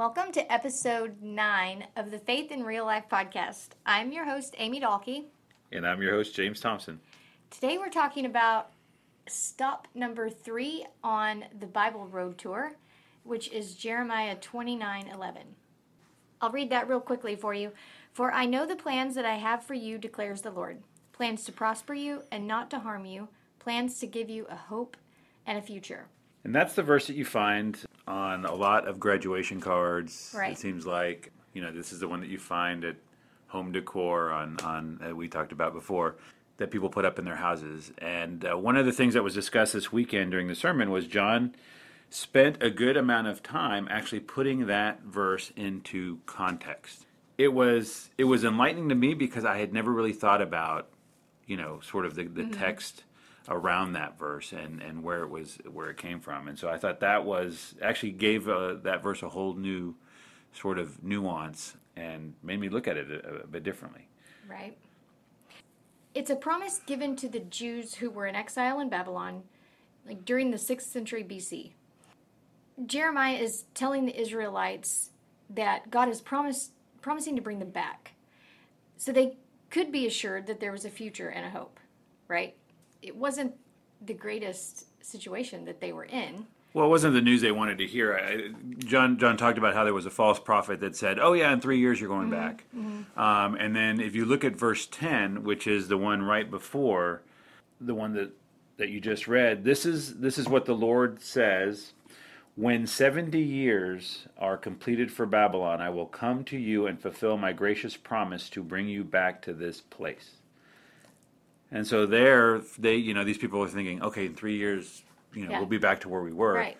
Welcome to episode nine of the Faith in Real Life podcast. I'm your host, Amy Dalkey. And I'm your host, James Thompson. Today we're talking about stop number three on the Bible Road Tour, which is Jeremiah 29 11. I'll read that real quickly for you. For I know the plans that I have for you, declares the Lord plans to prosper you and not to harm you, plans to give you a hope and a future. And that's the verse that you find on a lot of graduation cards. Right. It seems like, you know, this is the one that you find at home decor on, on uh, we talked about before, that people put up in their houses. And uh, one of the things that was discussed this weekend during the sermon was John spent a good amount of time actually putting that verse into context. It was it was enlightening to me because I had never really thought about, you know, sort of the, the text around that verse and, and where it was where it came from. And so I thought that was actually gave uh, that verse a whole new sort of nuance and made me look at it a, a bit differently. Right. It's a promise given to the Jews who were in exile in Babylon like during the 6th century BC. Jeremiah is telling the Israelites that God is promised promising to bring them back. So they could be assured that there was a future and a hope, right? It wasn't the greatest situation that they were in. Well, it wasn't the news they wanted to hear. I, John John talked about how there was a false prophet that said, "Oh yeah, in three years you're going back." Um, and then if you look at verse ten, which is the one right before the one that that you just read, this is this is what the Lord says: When seventy years are completed for Babylon, I will come to you and fulfill my gracious promise to bring you back to this place. And so there, they you know these people are thinking, okay, in three years, you know, Yeah. we'll be back to where we were Right.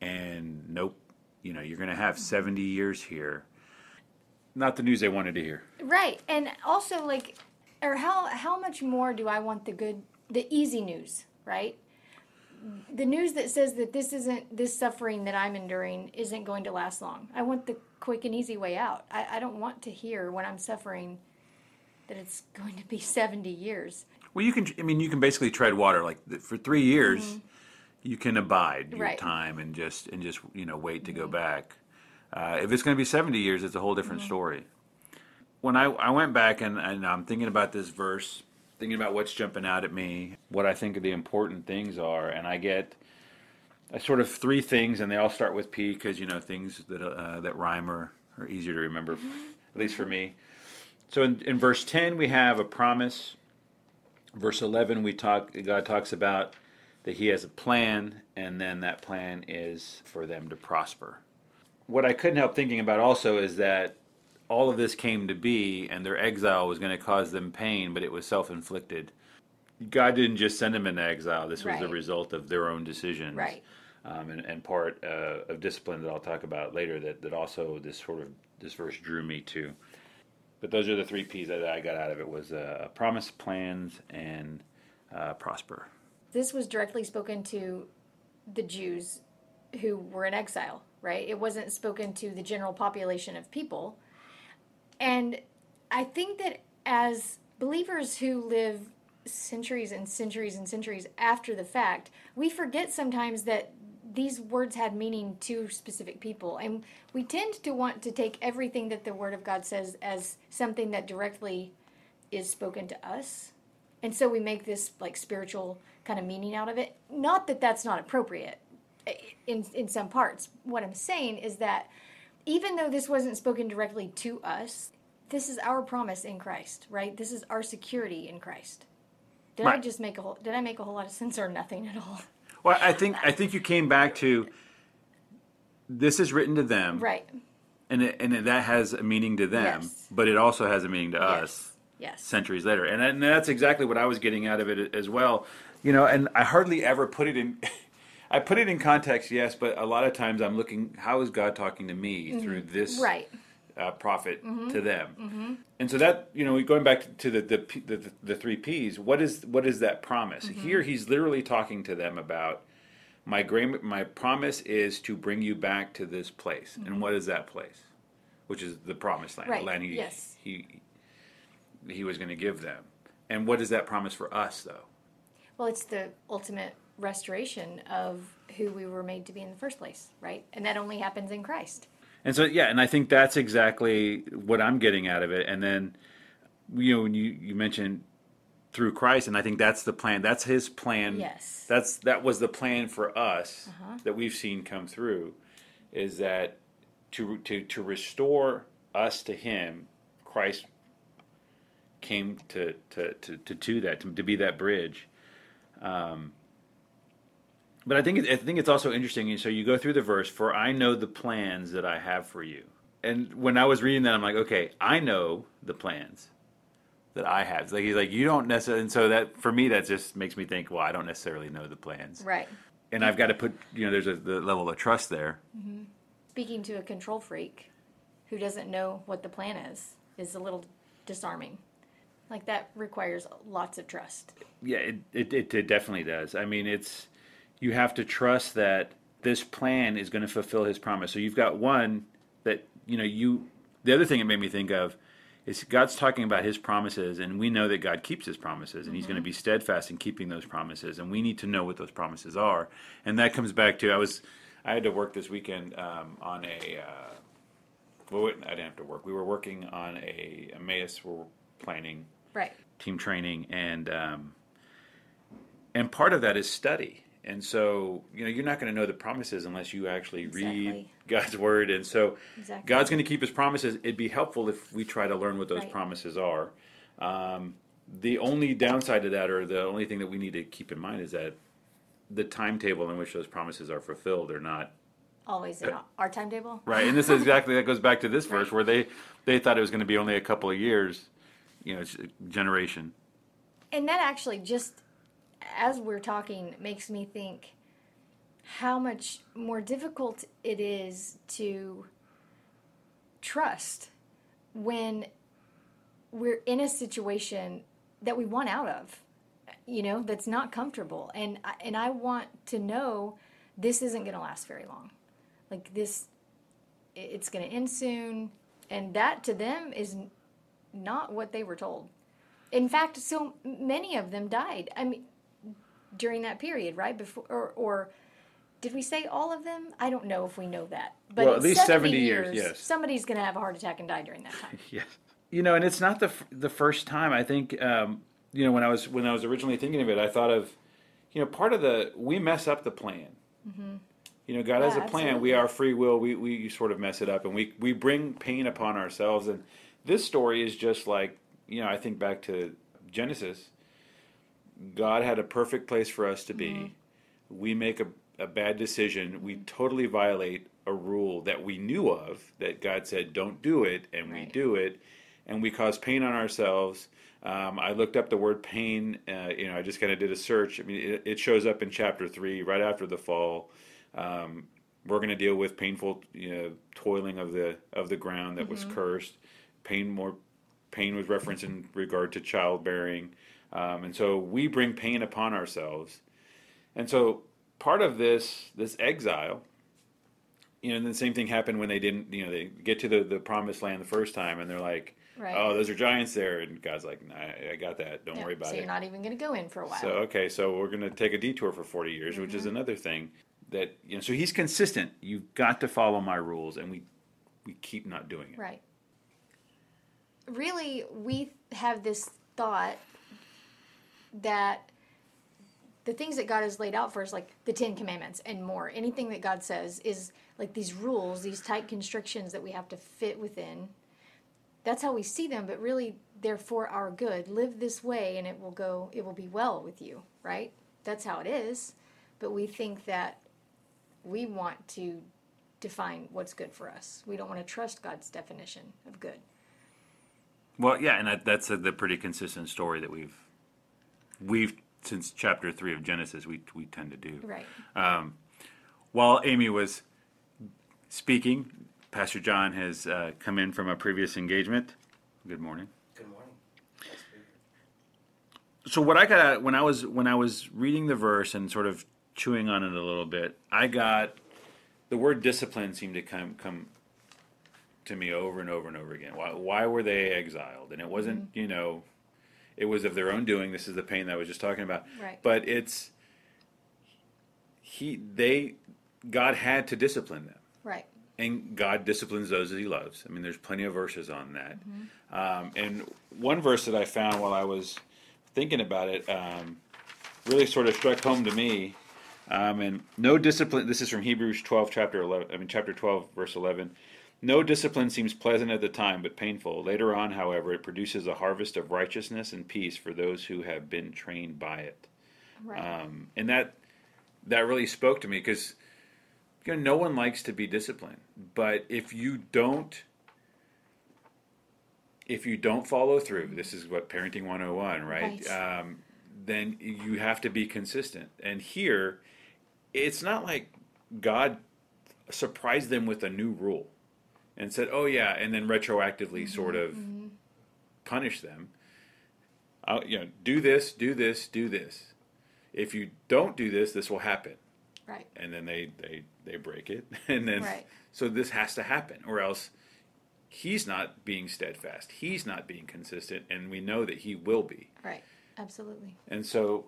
and nope, you know, you're going to have 70 years here. Not the news they wanted to hear. Right. And also like or how how much more do I want the good the easy news, right? The news that says that this isn't this suffering that I'm enduring isn't going to last long. I want the quick and easy way out. I, I don't want to hear when I'm suffering that it's going to be 70 years. Well, you can, I mean, you can basically tread water. Like for three years, you can abide your Mm-hmm. Right. Mm-hmm. time and just, and just, you know, wait to go back. Uh, if it's going to be 70 years, it's a whole different Mm-hmm. story. When I, I went back and, and I'm thinking about this verse, thinking about what's jumping out at me, what I think the important things are, and I get I sort of three things, and they all start with P because you know things that uh, that rhyme are, are easier to remember, at least for me. So in, in verse ten we have a promise. Verse eleven we talk God talks about that He has a plan, and then that plan is for them to prosper. What I couldn't help thinking about also is that all of this came to be, and their exile was going to cause them pain, but it was self inflicted. God didn't just send them into exile. This was the result of their own decisions Right. um, and, and part uh, of discipline that I'll talk about later. That, that also this sort of this verse drew me to. But those are the three P's that I got out of it: was uh, promise, plans, and uh, prosper. This was directly spoken to the Jews who were in exile, right? It wasn't spoken to the general population of people. And I think that as believers who live centuries and centuries and centuries after the fact, we forget sometimes that these words had meaning to specific people. And we tend to want to take everything that the Word of God says as something that directly is spoken to us. And so we make this like spiritual kind of meaning out of it. Not that that's not appropriate eh, in in some parts. What I'm saying is that even though this wasn't spoken directly to us, this is our promise in Christ, right? This is our security in Christ. Did I just make a whole did I make a whole lot of sense or nothing at all? Well, I think I think you came back to this is written to them, Right. and it, and it, that has a meaning to them, Yes. but it also has a meaning to us. Yes. centuries later. And, and that's exactly what I was getting out of it as well. You know, and I hardly ever put it in. I put it in context, yes, but a lot of times I'm looking, how is God talking to me through this Mm-hmm. Right. Uh, prophet mm-hmm. to them? Mm-hmm. And so that you know, going back to the the, the the three P's, what is what is that promise? Mm-hmm. Here, he's literally talking to them about my gra- my promise is to bring you back to this place, and what is that place? Which is the promised land, Right, the land he yes. he he was going to give them. And what is that promise for us, though? Well, it's the ultimate restoration of who we were made to be in the first place, right? And that only happens in Christ. And so yeah, and I think that's exactly what I'm getting out of it. And then you know, when you you mentioned through Christ, and I think that's the plan. That's His plan. Yes. That's that was the plan for us that we've seen come through, is that to to to restore us to Him, Christ came to to to, to do that to, to be that bridge. Um, but I think I think it's also interesting. So you go through the verse, "For I know the plans that I have for you." And when I was reading that, I'm like, okay, I know the plans that I have. It's like he's like, you don't necessarily. And so that for me, that just makes me think, well, I don't necessarily know the plans, Right. and I've got to put, you know, there's a the level of trust there. Mm-hmm. Speaking to a control freak who doesn't know what the plan is is a little disarming. Like that requires lots of trust. Yeah, it, it, it definitely does. I mean, it's you have to trust that this plan is going to fulfill His promise. So you've got one that you know you. The other thing it made me think of is God's talking about His promises, and we know that God keeps His promises, and He's going to be steadfast in keeping those promises, and we need to know what those promises are. And that comes back to I was I had to work this weekend um, on a. Uh, well, I didn't have to work. We were working on a Emmaus. We're planning Right. team training and um, and part of that is study and so you know you're not going to know the promises unless you actually read god's word. And so Exactly. god's going to keep his promises. It'd be helpful if we try to learn what those Right. promises are. Um, the only downside to that or the only thing that we need to keep in mind is that the timetable in which those promises are fulfilled are not Always in our timetable. right. And this is exactly that goes back to this verse where they they thought it was going to be only a couple of years you know it's a generation. And that actually just as we're talking makes me think how much more difficult it is to trust when we're in a situation that we want out of you know that's not comfortable. And and I want to know this isn't going to last very long. Like this it's going to end soon. And that to them is not what they were told. In fact, so many of them died. I mean, during that period, right before, or, or did we say all of them? I don't know if we know that. But Well, at least 70 years, yes. Somebody's going to have a heart attack and die during that time. Yes. You know, and it's not the f- the first time. I think um, you know when I was when I was originally thinking of it, I thought of you know part of the we mess up the plan. You know, God has a. Plan. absolutely. We are free will. We we sort of mess it up, and we we bring pain upon ourselves. And this story is just like you know. I think back to Genesis. God had a perfect place for us to be. Mm-hmm. We make a, a bad decision. We totally violate a rule that we knew of that God said don't do it, and we do it, and we cause pain on ourselves. Um, I looked up the word pain. Uh, you know, I just kind of did a search. I mean, it, it shows up in chapter three, right after the fall. Um, we're going to deal with painful, you know, toiling of the of the ground that was cursed. Pain more pain was referenced in regard to childbearing, um, and so we bring pain upon ourselves. And so part of this this exile, you know, and the same thing happened when they didn't, you know, they get to the the promised land the first time, and they're like, Right. "Oh, those are giants there," and God's like, nah, "I got that. Don't Yeah, worry about it. so you're not even going to go in for a while. So okay, so we're going to take a detour for forty years, which Mm-hmm. is another thing that you know. So he's consistent. You've got to follow my rules, and we we keep not doing it. Right. Really, we have this thought that the things that God has laid out for us, like the Ten Commandments and more, anything that God says is like these rules, these tight constrictions that we have to fit within. That's how we see them, but really they're for our good. Live this way and it will go, it will be well with you, right? That's how it is. But we think that we want to define what's good for us. We don't want to trust God's definition of good. Well, yeah, and that, that's a, the pretty consistent story that we've we've since chapter three of Genesis we we tend to do. Right. While Amy was speaking, Pastor John has uh, come in from a previous engagement. Good morning. Good morning. So what I got when I was when I was reading the verse and sort of chewing on it a little bit, I got the word discipline seemed to come come to me over and over and over again. Why why were they exiled? And it wasn't you know, it was of their own doing. This is the pain that I was just talking about. Right. But it's he they God had to discipline them. Right. and God disciplines those that He loves. I mean, there's plenty of verses on that. Um, and one verse that I found while I was thinking about it um, really sort of struck home to me. Um, and no discipline. This is from Hebrews 12, chapter 11. I mean, chapter 12, verse 11. No discipline seems pleasant at the time, but painful. Later on, however, it produces a harvest of righteousness and peace for those who have been trained by it. Right. Um, and that that really spoke to me because you know no one likes to be disciplined, but if you don't if you don't follow through, this is what parenting 101, right? Right. Um, then you have to be consistent. And here, it's not like God surprised them with a new rule and said, "Oh yeah," and then retroactively sort of punish them. Uh, you know, do this, do this, do this. If you don't do this, this will happen, right. and then they they they break it, and then Right. so this has to happen, or else he's not being steadfast. He's not being consistent, and we know that he will be. Right. Absolutely. And so,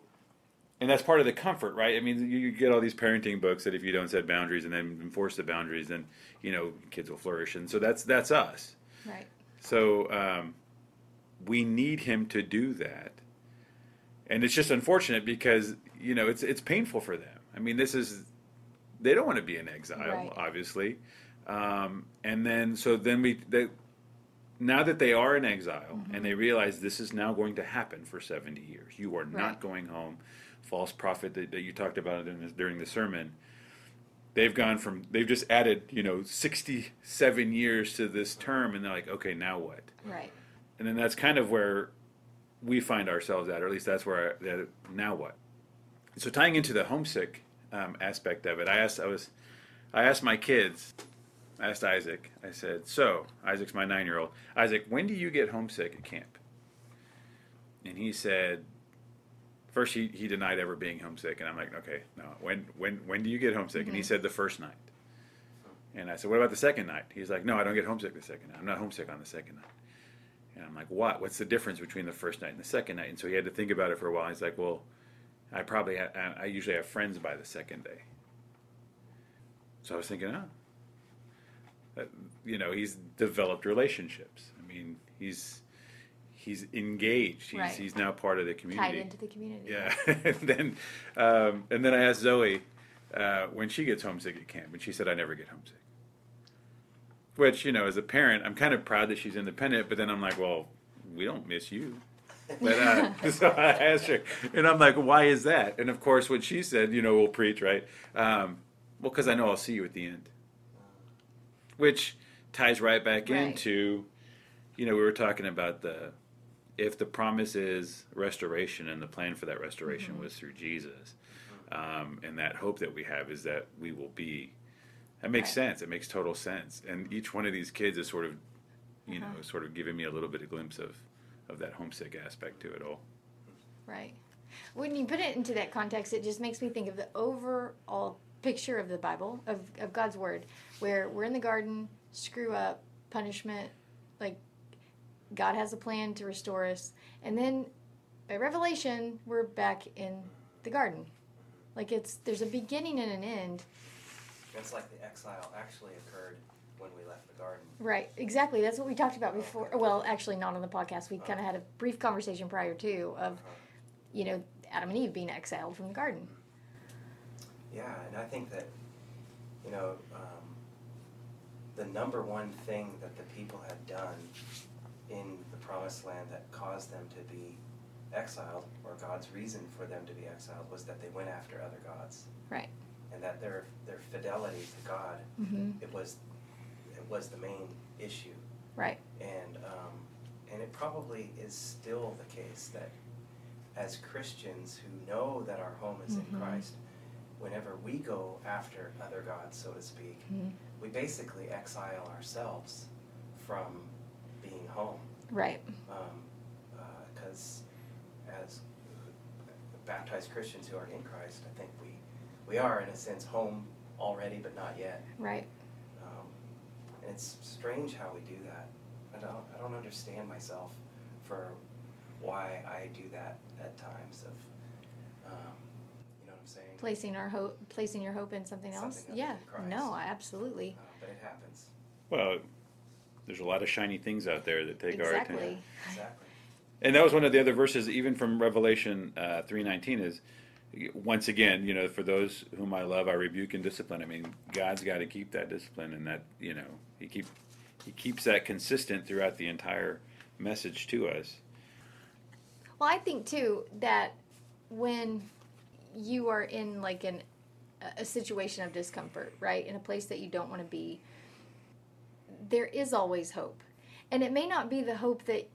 and that's part of the comfort, right? I mean, you, you get all these parenting books that if you don't set boundaries and then enforce the boundaries, then you know kids will flourish. And so that's that's us. Right. So um, we need him to do that, and it's just unfortunate because you know it's it's painful for them. I mean, this is they don't want to be in exile, Right. obviously, um, and then so then we they, now that they are in exile and they realize this is now going to happen for seventy years, you are not going home. False prophet that, that you talked about during the, during the sermon. They've gone from they've just added you know sixty seven years to this term, and they're like, okay, now what? Right. and then that's kind of where we find ourselves at, or at least that's where I, that, now what. So tying into the homesick um, aspect of it, I asked I was I asked my kids, I asked Isaac, I said, so Isaac's my nine year old. Isaac, when do you get homesick at camp? And he said, first he, he denied ever being homesick, and I'm like, okay, no, when when when do you get homesick? And he mm-hmm. said the first night. And I said, what about the second night? He's like, no, I don't get homesick the second night. I'm not homesick on the second night. And I'm like, what? What's the difference between the first night and the second night? And so he had to think about it for a while. He's like, well, I probably ha- I I usually have friends by the second day. So I was thinking, oh, that, you know, he's developed relationships. I mean, he's he's engaged. He's Right. he's now part of the community. Tied into the community. Yeah, and then um, and then I asked Zoe uh, when she gets homesick at camp, and she said I never get homesick. Which you know, as a parent, I'm kind of proud that she's independent, but then I'm like, well, we don't miss you. But uh, so I asked her, and I'm like, why is that? And of course, what she said, you know, we'll preach, right? Um, well, because I know I'll see you at the end. Which ties right back Right. into, you know, we were talking about the if the promise is restoration and the plan for that restoration Mm-hmm. was through Jesus, um, and that hope that we have is that we will be. That makes Right. sense. It makes total sense. And each one of these kids is sort of, you know, Uh-huh. sort of giving me a little bit of glimpse of, of that homesick aspect to it all. Right. When you put it into that context, it just makes me think of the overall picture of the Bible, of, of God's Word, where we're in the garden, screw up, punishment, God has a plan to restore us. And then by revelation, we're back in the garden. Like it's there's a beginning and an end. It's like the exile actually occurred when we left the garden. Right, exactly. That's what we talked about before. Well, actually, not on the podcast. We kind of had a brief conversation prior to of, you know, Adam and Eve being exiled from the garden. Yeah, and I think that, you know, um, the number one thing that the people had done in the promised land that caused them to be exiled, or God's reason for them to be exiled, was that they went after other gods, Right. and that their their fidelity to God Mm-hmm. it was it was the main issue. Right. And um, and it probably is still the case that as Christians who know that our home is Mhm. in Christ, whenever we go after other gods, so to speak, Mhm. we basically exile ourselves from being home. Right. Because as baptized Christians who are in Christ, I think we, we are, in a sense, home already, but not yet. Right. Um, and it's strange how we do that. I don't, I don't understand myself for why I do that at times of, um, you know what I'm saying? Placing our hope, placing your hope in something else. Something other yeah. No, absolutely. Uh, but it happens. Well, there's a lot of shiny things out there that take our attention. exactly. Exactly. And that was one of the other verses, even from Revelation uh, three nineteen, is once again, you know, for those whom I love, I rebuke and discipline. I mean, God's got to keep that discipline, and that you know, he keep he keeps that consistent throughout the entire message to us. Well, I think too that when you are in like an a situation of discomfort, right, in a place that you don't want to be, there is always hope, and it may not be the hope that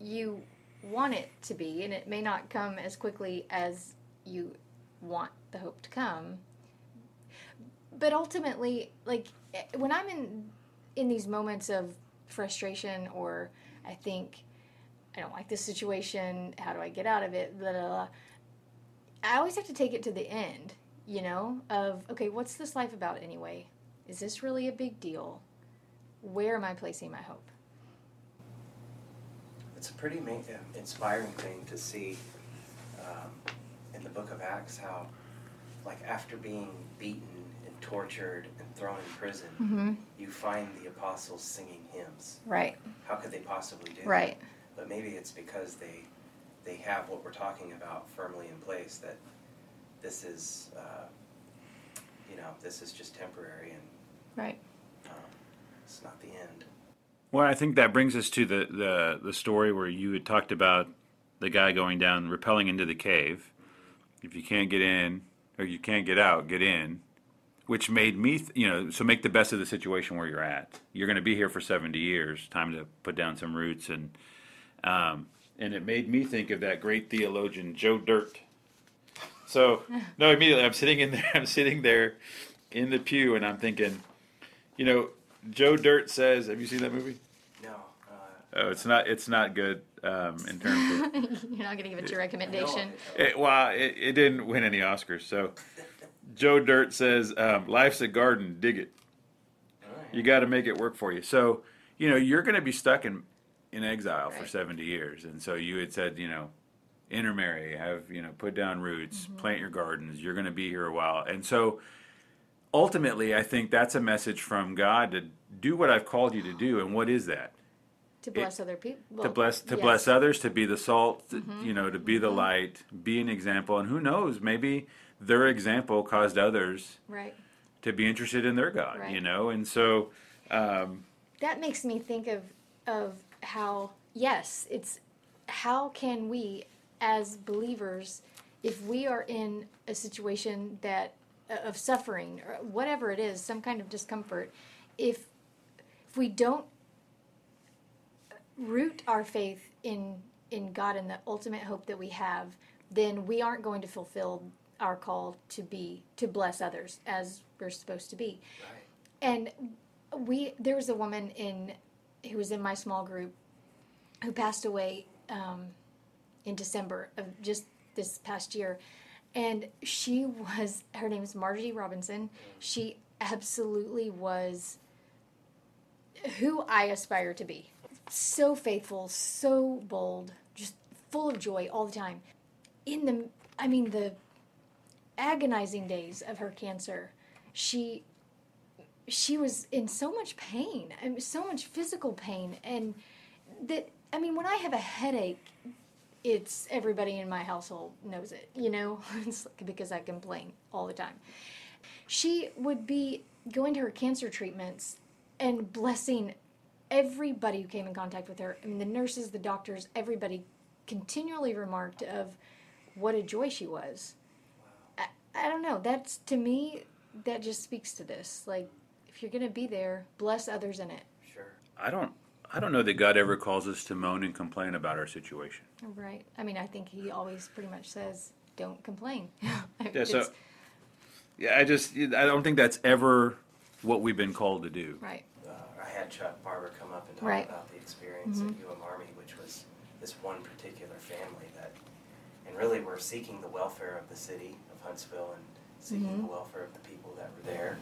you want it to be, and it may not come as quickly as you want the hope to come. But ultimately, like when I'm in in these moments of frustration or I think I don't like this situation, how do I get out of it? Blah, blah, blah. I always have to take it to the end, you know, of okay, what's this life about anyway? Is this really a big deal? Where am I placing my hope? It's a pretty ma- inspiring thing to see um, in the book of Acts how, like, after being beaten and tortured and thrown in prison, Mm-hmm. you find the apostles singing hymns. Right, How could they possibly do right, that? Right. But maybe it's because they they have what we're talking about firmly in place. That this is, uh, you know, this is just temporary and right. It's not the end. Well, I think that brings us to the, the, the story where you had talked about the guy going down, rappelling into the cave. If you can't get in, or you can't get out, get in. Which made me, th- you know, so make the best of the situation where you're at. You're going to be here for 70 years. Time to put down some roots. And, um, and it made me think of that great theologian, Joe Dirt. So, no, immediately I'm sitting in there, I'm sitting there in the pew, and I'm thinking, you know, Joe Dirt says, have you seen that movie? No. Uh, Oh, it's not. It's not good um, in terms of. You're not going to give it your recommendation. it. It, well, it, it didn't win any Oscars. So, Joe Dirt says, um, "Life's a garden. Dig it. All right. You got to make it work for you." So, you know, you're going to be stuck in in exile for 70 years, and so you had said, you know, intermarry, have you know, put down roots, Mm-hmm. plant your gardens. You're going to be here a while, and so. Ultimately, I think that's a message from God to do what I've called you to do, and what is that? To bless other people. to bless to yes. bless others, to be the salt, to- Mhm. you know, to be the light, be an example, and who knows, maybe their example caused others Right. to be interested in their God, you know, and so um, that makes me think of of how yes it's how can we as believers if we are in a situation that of suffering or whatever it is some kind of discomfort if if we don't root our faith in in God and the ultimate hope that we have then we aren't going to fulfill our call to be to bless others as we're supposed to be Right. and we there was a woman in who was in my small group who passed away um, in December of just this past year, and she was her name is Margie Robinson. She absolutely was who I aspire to be. So faithful, so bold, just full of joy all the time. In the, I mean, the agonizing days of her cancer, she she was in so much pain, so much physical pain, and that I mean, when I have a headache, it's everybody in my household knows it, you know, it's like- because I complain all the time. She would be going to her cancer treatments and blessing everybody who came in contact with her. I mean, the nurses, the doctors, everybody continually remarked of what a joy she was. I, I don't know. That's to me, that just speaks to this. Like, if you're gonna be there, bless others in it. Sure. I don't I don't know that God ever calls us to moan and complain about our situation. Right. I mean, I think he always pretty much says, "Don't complain." Yeah, so yeah, I just I don't think that's ever what we've been called to do. right. Uh, I had Chuck Barber come up and talk Right. about the experience Mhm. at UM Army, which was this one particular family that, and really we're seeking the welfare of the city of Huntsville and seeking Mhm. the welfare of the people that were there.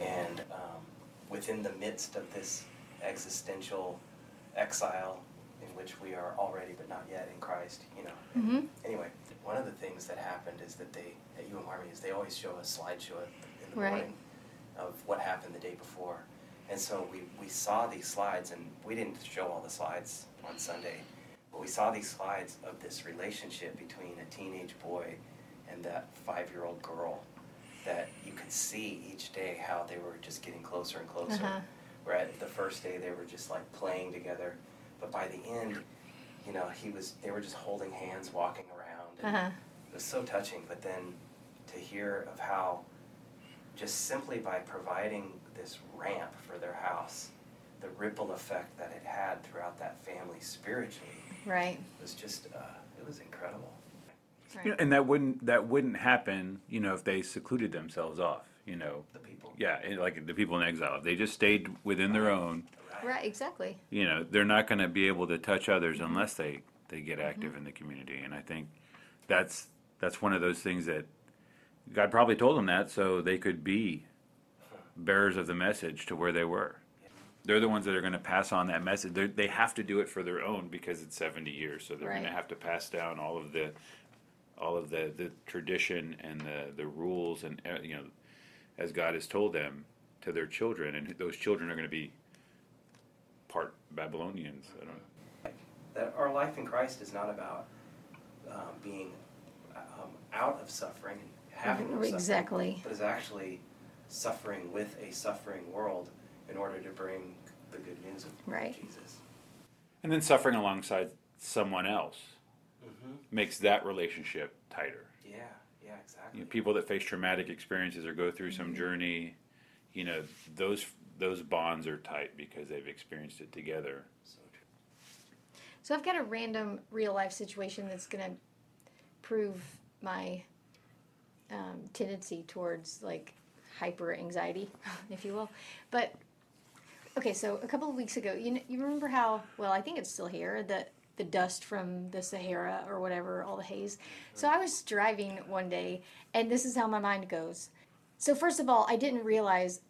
And um, within the midst of this existential exile in which we are already but not yet in Christ, you know. Mhm. Anyway, one of the things that happened is that they, at UM Army, is they always show a slideshow in the Right. morning of what happened the day before. And so we, we saw these slides, and we didn't show all the slides on Sunday, but we saw these slides of this relationship between a teenage boy and that five year old girl that you could see each day how they were just getting closer and closer. Uh-huh. Where at the first day they were just like playing together, but by the end, you know, he was they were just holding hands, walking around. And Uh-huh. It was so touching. But then to hear of how just simply by providing this ramp for their house, the ripple effect that it had throughout that family spiritually Right. was just uh, it was incredible. Right. You know, and that wouldn't that wouldn't happen, you know, if they secluded themselves off, you know. The people. Yeah, like the people in exile, if they just stayed within their own, Right. Exactly. you know, they're not going to be able to touch others unless they they get active in the community. And I think that's that's one of those things that God probably told them that so they could be bearers of the message to where they were. They're the ones that are going to pass on that message. They're, they have to do it for their own because it's 70 years. So they're going to have to pass down all of the all of the, the tradition and the, the rules and uh, you know as God has told them to their children and those children are going to be part Babylonians. I don't That our life in Christ is not about um, being um, out of suffering and having no suffering, Exactly. but is actually suffering with a suffering world in order to bring the good news of Right. Jesus. And then suffering alongside someone else Mm-hmm. makes that relationship tighter. Yeah, yeah, exactly. You know, people that face traumatic experiences or go through some journey, you know, those those bonds are tight because they've experienced it together. So. So I've got a random real life situation that's going to prove my um, tendency towards like hyper anxiety, if you will. But okay, so a couple of weeks ago, you kn- you remember how well I think it's still here that the dust from the Sahara or whatever, all the haze. So I was driving one day, and this is how my mind goes. So first of all, I didn't realize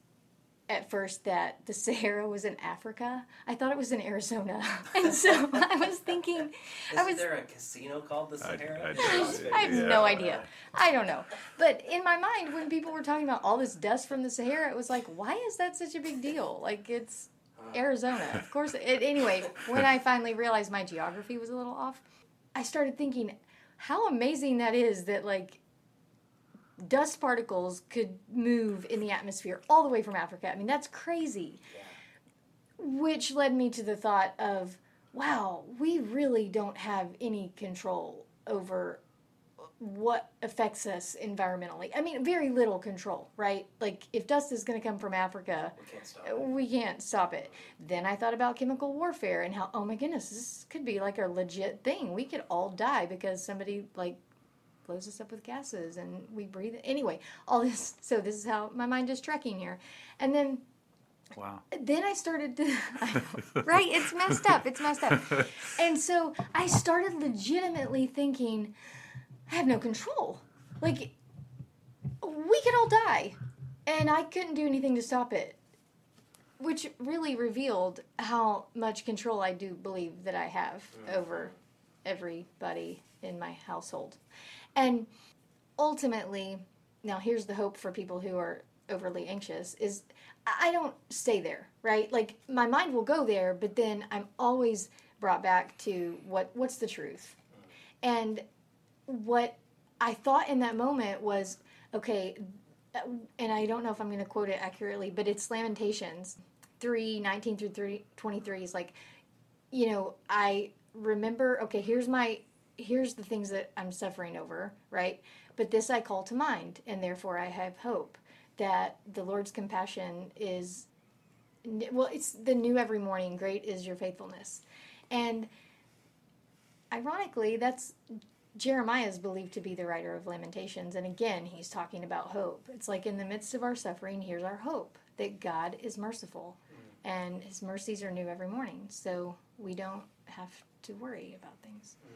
at first that the Sahara was in Africa. I thought it was in Arizona, and so I was thinking, I Isn't was there a casino called the I- Sahara? I- I have Yeah. no idea. I don't know. But in my mind, when people were talking about all this dust from the Sahara, it was like, why is that such a big deal? Like, it's Arizona. Of course. It, anyway, when I finally realized my geography was a little off, I started thinking how amazing that is that, like, dust particles could move in the atmosphere all the way from Africa. I mean, that's crazy. Which led me to the thought of, wow, we really don't have any control over what affects us environmentally. I mean, very little control, right? Like, if dust is going to come from Africa, We can't stop it. we can't stop it. Then I thought about chemical warfare and how, oh my goodness, this could be like a legit thing. We could all die because somebody, like, blows us up with gases and we breathe it. Anyway, all this. So, this is how my mind is trekking here. And then Wow. then I started to, I know, right? It's messed up. It's messed up. And so I started legitimately thinking, I have no control. Like, we could all die, and I couldn't do anything to stop it. Which really revealed how much control I do believe that I have mm. over everybody in my household. And ultimately, now here's the hope for people who are overly anxious is I I don't stay there, right? Like my mind will go there, but then I'm always brought back to what what's the truth. Mm. And what I thought in that moment was okay, and I don't know if I'm going to quote it accurately, but it's Lamentations 3 19 through 3, 23 is like, you know, I remember, okay, here's my, here's the things that I'm suffering over, right? But this I call to mind, and therefore I have hope that the Lord's compassion is, well, it's the new every morning. Great is your faithfulness. And ironically, that's Jeremiah is believed to be the writer of Lamentations, and again, he's talking about hope. It's like in the midst of our suffering, here's our hope that God is merciful, hmm. and His mercies are new every morning, so we don't have to worry about things. Hmm.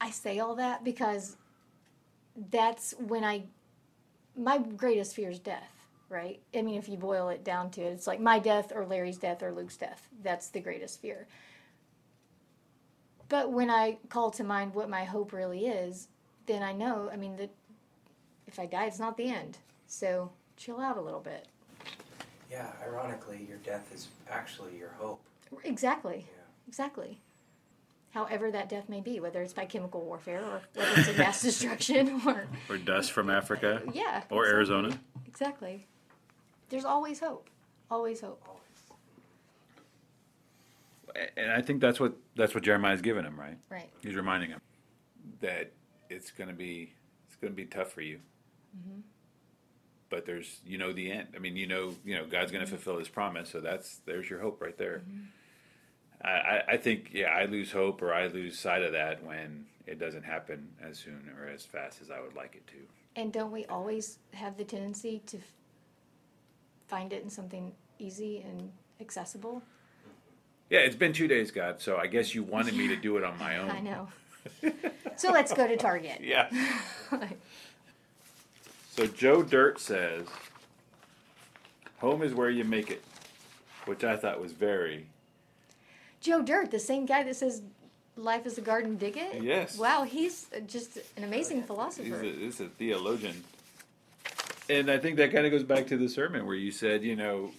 I say all that because that's when I, my greatest fear is death. Right? I mean, if you boil it down to it, it's like my death or Larry's death or Luke's death. That's the greatest fear. But when I call to mind what my hope really is, then I know, I mean, that if I die, it's not the end. So chill out a little bit. Yeah, ironically, your death is actually your hope. Exactly. Yeah. Exactly. However, that death may be, whether it's by chemical warfare or whether it's a mass destruction or. Or dust from Africa. Yeah. Or exactly. Arizona. Exactly. There's always hope. Always hope. And I think that's what that's what Jeremiah's given him, right? Right. He's reminding him that it's going to be it's going to be tough for you. Mm-hmm. But there's you know the end. I mean, you know you know God's going to mm-hmm. fulfill His promise. So that's there's your hope right there. Mm-hmm. I, I I think yeah I lose hope or I lose sight of that when it doesn't happen as soon or as fast as I would like it to. And don't we always have the tendency to f- find it in something easy and accessible? Yeah, it's been two days, God. So I guess you wanted me to do it on my own. I know. so let's go to Target. Yeah. So Joe Dirt says, "Home is where you make it," which I thought was very Joe Dirt, the same guy that says life is a garden, dig it? Yes. Wow, he's just an amazing oh, He's philosopher. a, he's a theologian. And I think that kind of goes back to the sermon where you said, you know,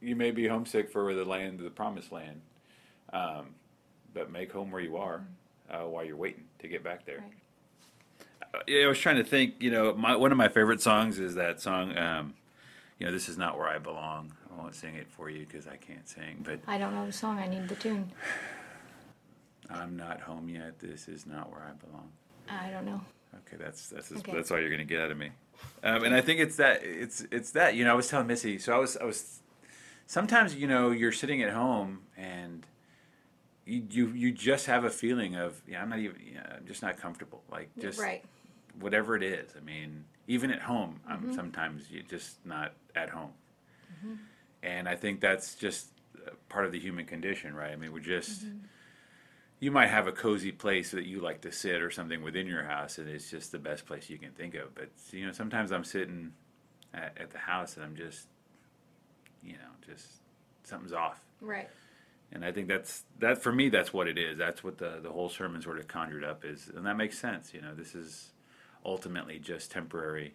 you may be homesick for the land of the promised land, um, but make home where you are uh, while you're waiting to get back there. Right. Uh, yeah, I was trying to think, you know, my, one of my favorite songs is that song, um, you know, This Is Not Where I Belong. I won't sing it for you because I can't sing, but I don't know the song, I need the tune. I'm not home yet. This is not where I belong. I don't know. Okay, that's that's Okay. that's all you're gonna get out of me. Um, and I think it's that it's it's that you know I was telling Missy so I was I was sometimes you know you're sitting at home and you you, you just have a feeling of yeah I'm not even yeah, I'm just not comfortable. Like just right. whatever it is. I mean even at home I'm mm-hmm. sometimes you just not at home. Mm-hmm. And I think that's just part of the human condition right? I mean we're just mm-hmm. you might have a cozy place that you like to sit or something within your house and it's just the best place you can think of. But you know sometimes i'm sitting at, at the house and i'm just you know just something's off Right. and i think that's that for me that's what it is that's what the the whole sermon sort of conjured up is and that makes sense you know this is ultimately just temporary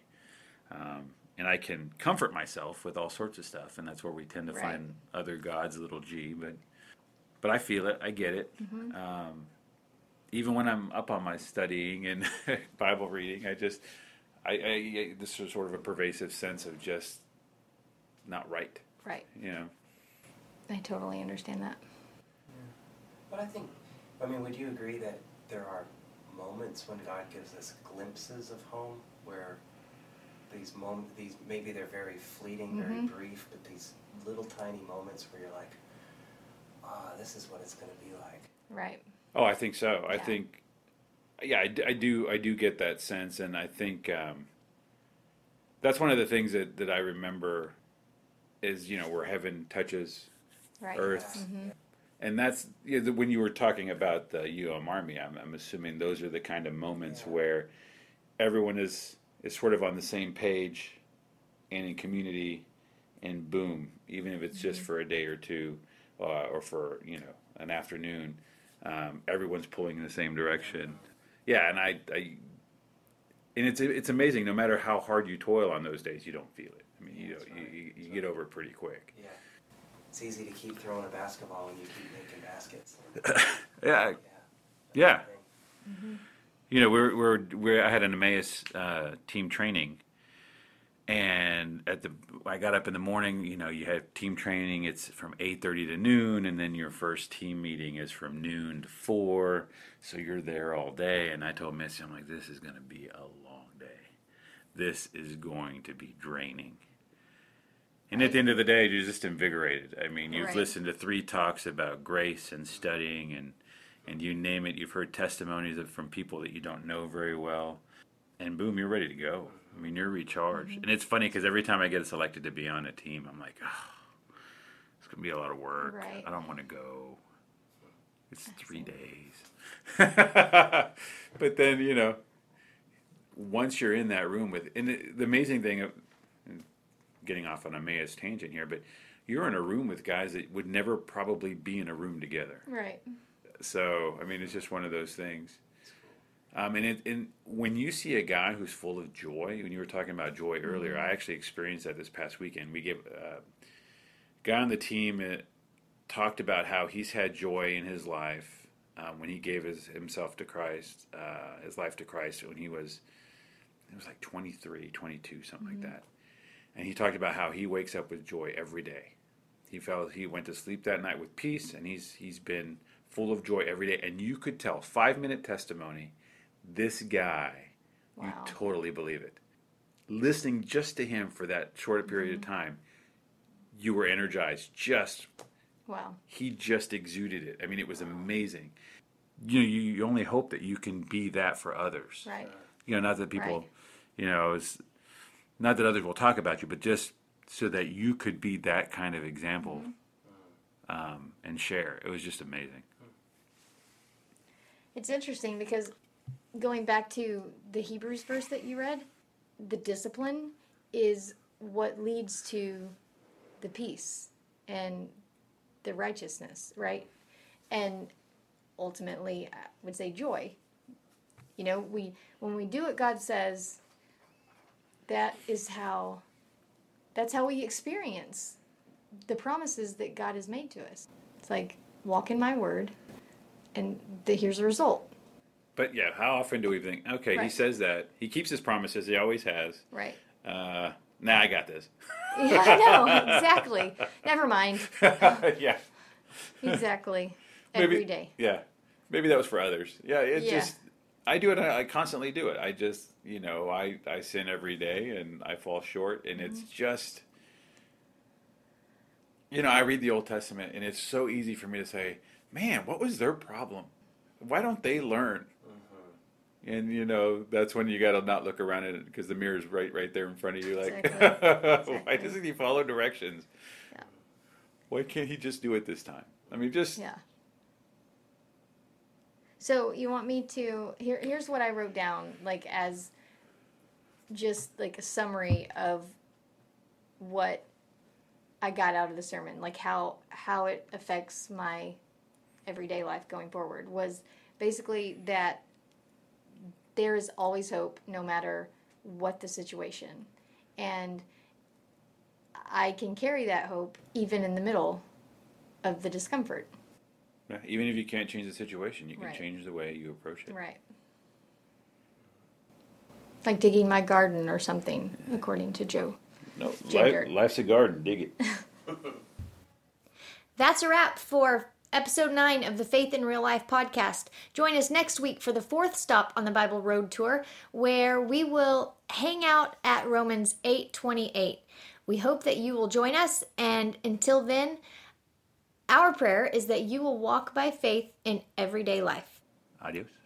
um, and i can comfort myself with all sorts of stuff and that's where we tend to Right. find other gods little g but but I feel it. I get it. Mm-hmm. Um, even when I'm up on my studying and Bible reading, I just, I, I, I this is sort of a pervasive sense of just not right. Right. You know, I totally understand that. But I think, I mean, would you agree that there are moments when God gives us glimpses of home where these moments, these maybe they're very fleeting, very Mhm. brief, but these little tiny moments where you're like, ah, this is what it's going to be like. Right. Oh, I think so. I think, yeah, I do. I do get that sense, and I think um, that's one of the things that, that I remember is you know where heaven touches Right. earth, Mhm. and that's you know, the- when you were talking about the UM Army. I'm, I'm assuming those are the kind of moments Yeah. where everyone is is sort of on the same page and in community, and boom, even if it's just for a day or two, uh, or for you know an afternoon, um, everyone's pulling in the same direction. Yeah, and I, I and it's it's amazing. No matter how hard you toil on those days, you don't feel it. I mean, you Yeah, you, right. you, you That's get right. over it pretty quick. Yeah. It's easy to keep throwing a basketball when you keep making baskets. Yeah, Yeah. Yeah. Thing. you know, we're we're, we're I had an Emmaus uh, team training, and at the I got up in the morning. You know, you have team training. It's from eight thirty to noon, and then your first team meeting is from noon to four. So you're there all day. And I told Missy, I'm like, this is going to be a. This is going to be draining. And at the end of the day, you're just invigorated. I mean, you've Right. listened to three talks about grace and studying and and you name it. You've heard testimonies of, from people that you don't know very well, and boom, you're ready to go. I mean, you're recharged. Mm-hmm. And it's funny because every time I get selected to be on a team, I'm like, oh, it's gonna be a lot of work. Right. I don't want to go. It's three days. but then you know, once you're in that room with, and the, the amazing thing of getting off on a Emmaus tangent here, but you're in a room with guys that would never probably be in a room together Right. so I mean, it's just one of those things. Um, and, it, and when you see a guy who's full of joy, when you were talking about joy earlier, Mm-hmm. I actually experienced that this past weekend. We gave uh, guy on the team uh, talked about how he's had joy in his life um, when he gave his, himself to Christ, uh, his life to Christ when he was, it was like 23, 22, something like mm-hmm. that. And he talked about how he wakes up with joy every day. He felt he went to sleep that night with peace, and he's he's been full of joy every day. And you could tell five minute testimony, this guy, you Wow. totally believe it. Listening just to him for that short period of mm-hmm. time, you were energized. Just Wow. he just exuded it. I mean, it was amazing. You know, you, you only hope that you can be that for others. Right. You know, not that people, Right. You know, it's not that others will talk about you, but just so that you could be that kind of example um, and share. It was just amazing. It's interesting because going back to the Hebrews verse that you read, the discipline is what leads to the peace and the righteousness, right? And ultimately, I would say joy. You know, we when we do what God says, that is how that's how we experience the promises that God has made to us. It's like walk in my word and the, here's the result. But yeah, how often do we think, okay, he says that. He keeps his promises. He always has. Right. Uh, nah, I got this. Yeah, I know, exactly. Never mind. yeah. Exactly. Maybe- Every day. Yeah, maybe that was for others. Yeah, it Yeah. just I do it. I constantly do it. I just you know I I sin every day and I fall short, and it's Mm-hmm. just you know I read the Old Testament, and it's so easy for me to say, man, what was their problem? Why don't they learn? And you know that's when you got to not look around at it because the mirror's right right there in front of you. Like, Exactly. why Exactly. doesn't he follow directions? Yeah. Why can't he just do it this time? I mean, just Yeah. So you want me to here here's what I wrote down like as just like a summary of what I got out of the sermon, like how how it affects my everyday life going forward was basically that there is always hope no matter what the situation. And I can carry that hope even in the middle of the discomfort. Yeah, even if you can't change the situation, you can Right. change the way you approach it. Right. Like digging my garden or something, according to Joe. No, Gender. life's a garden. Dig it. That's a wrap for episode 9 of the Faith in Real Life podcast. Join us next week for the fourth stop on the Bible Road Tour, where we will hang out at Romans 8:28. We hope that you will join us, and until then, our prayer is that you will walk by faith in everyday life. Adios.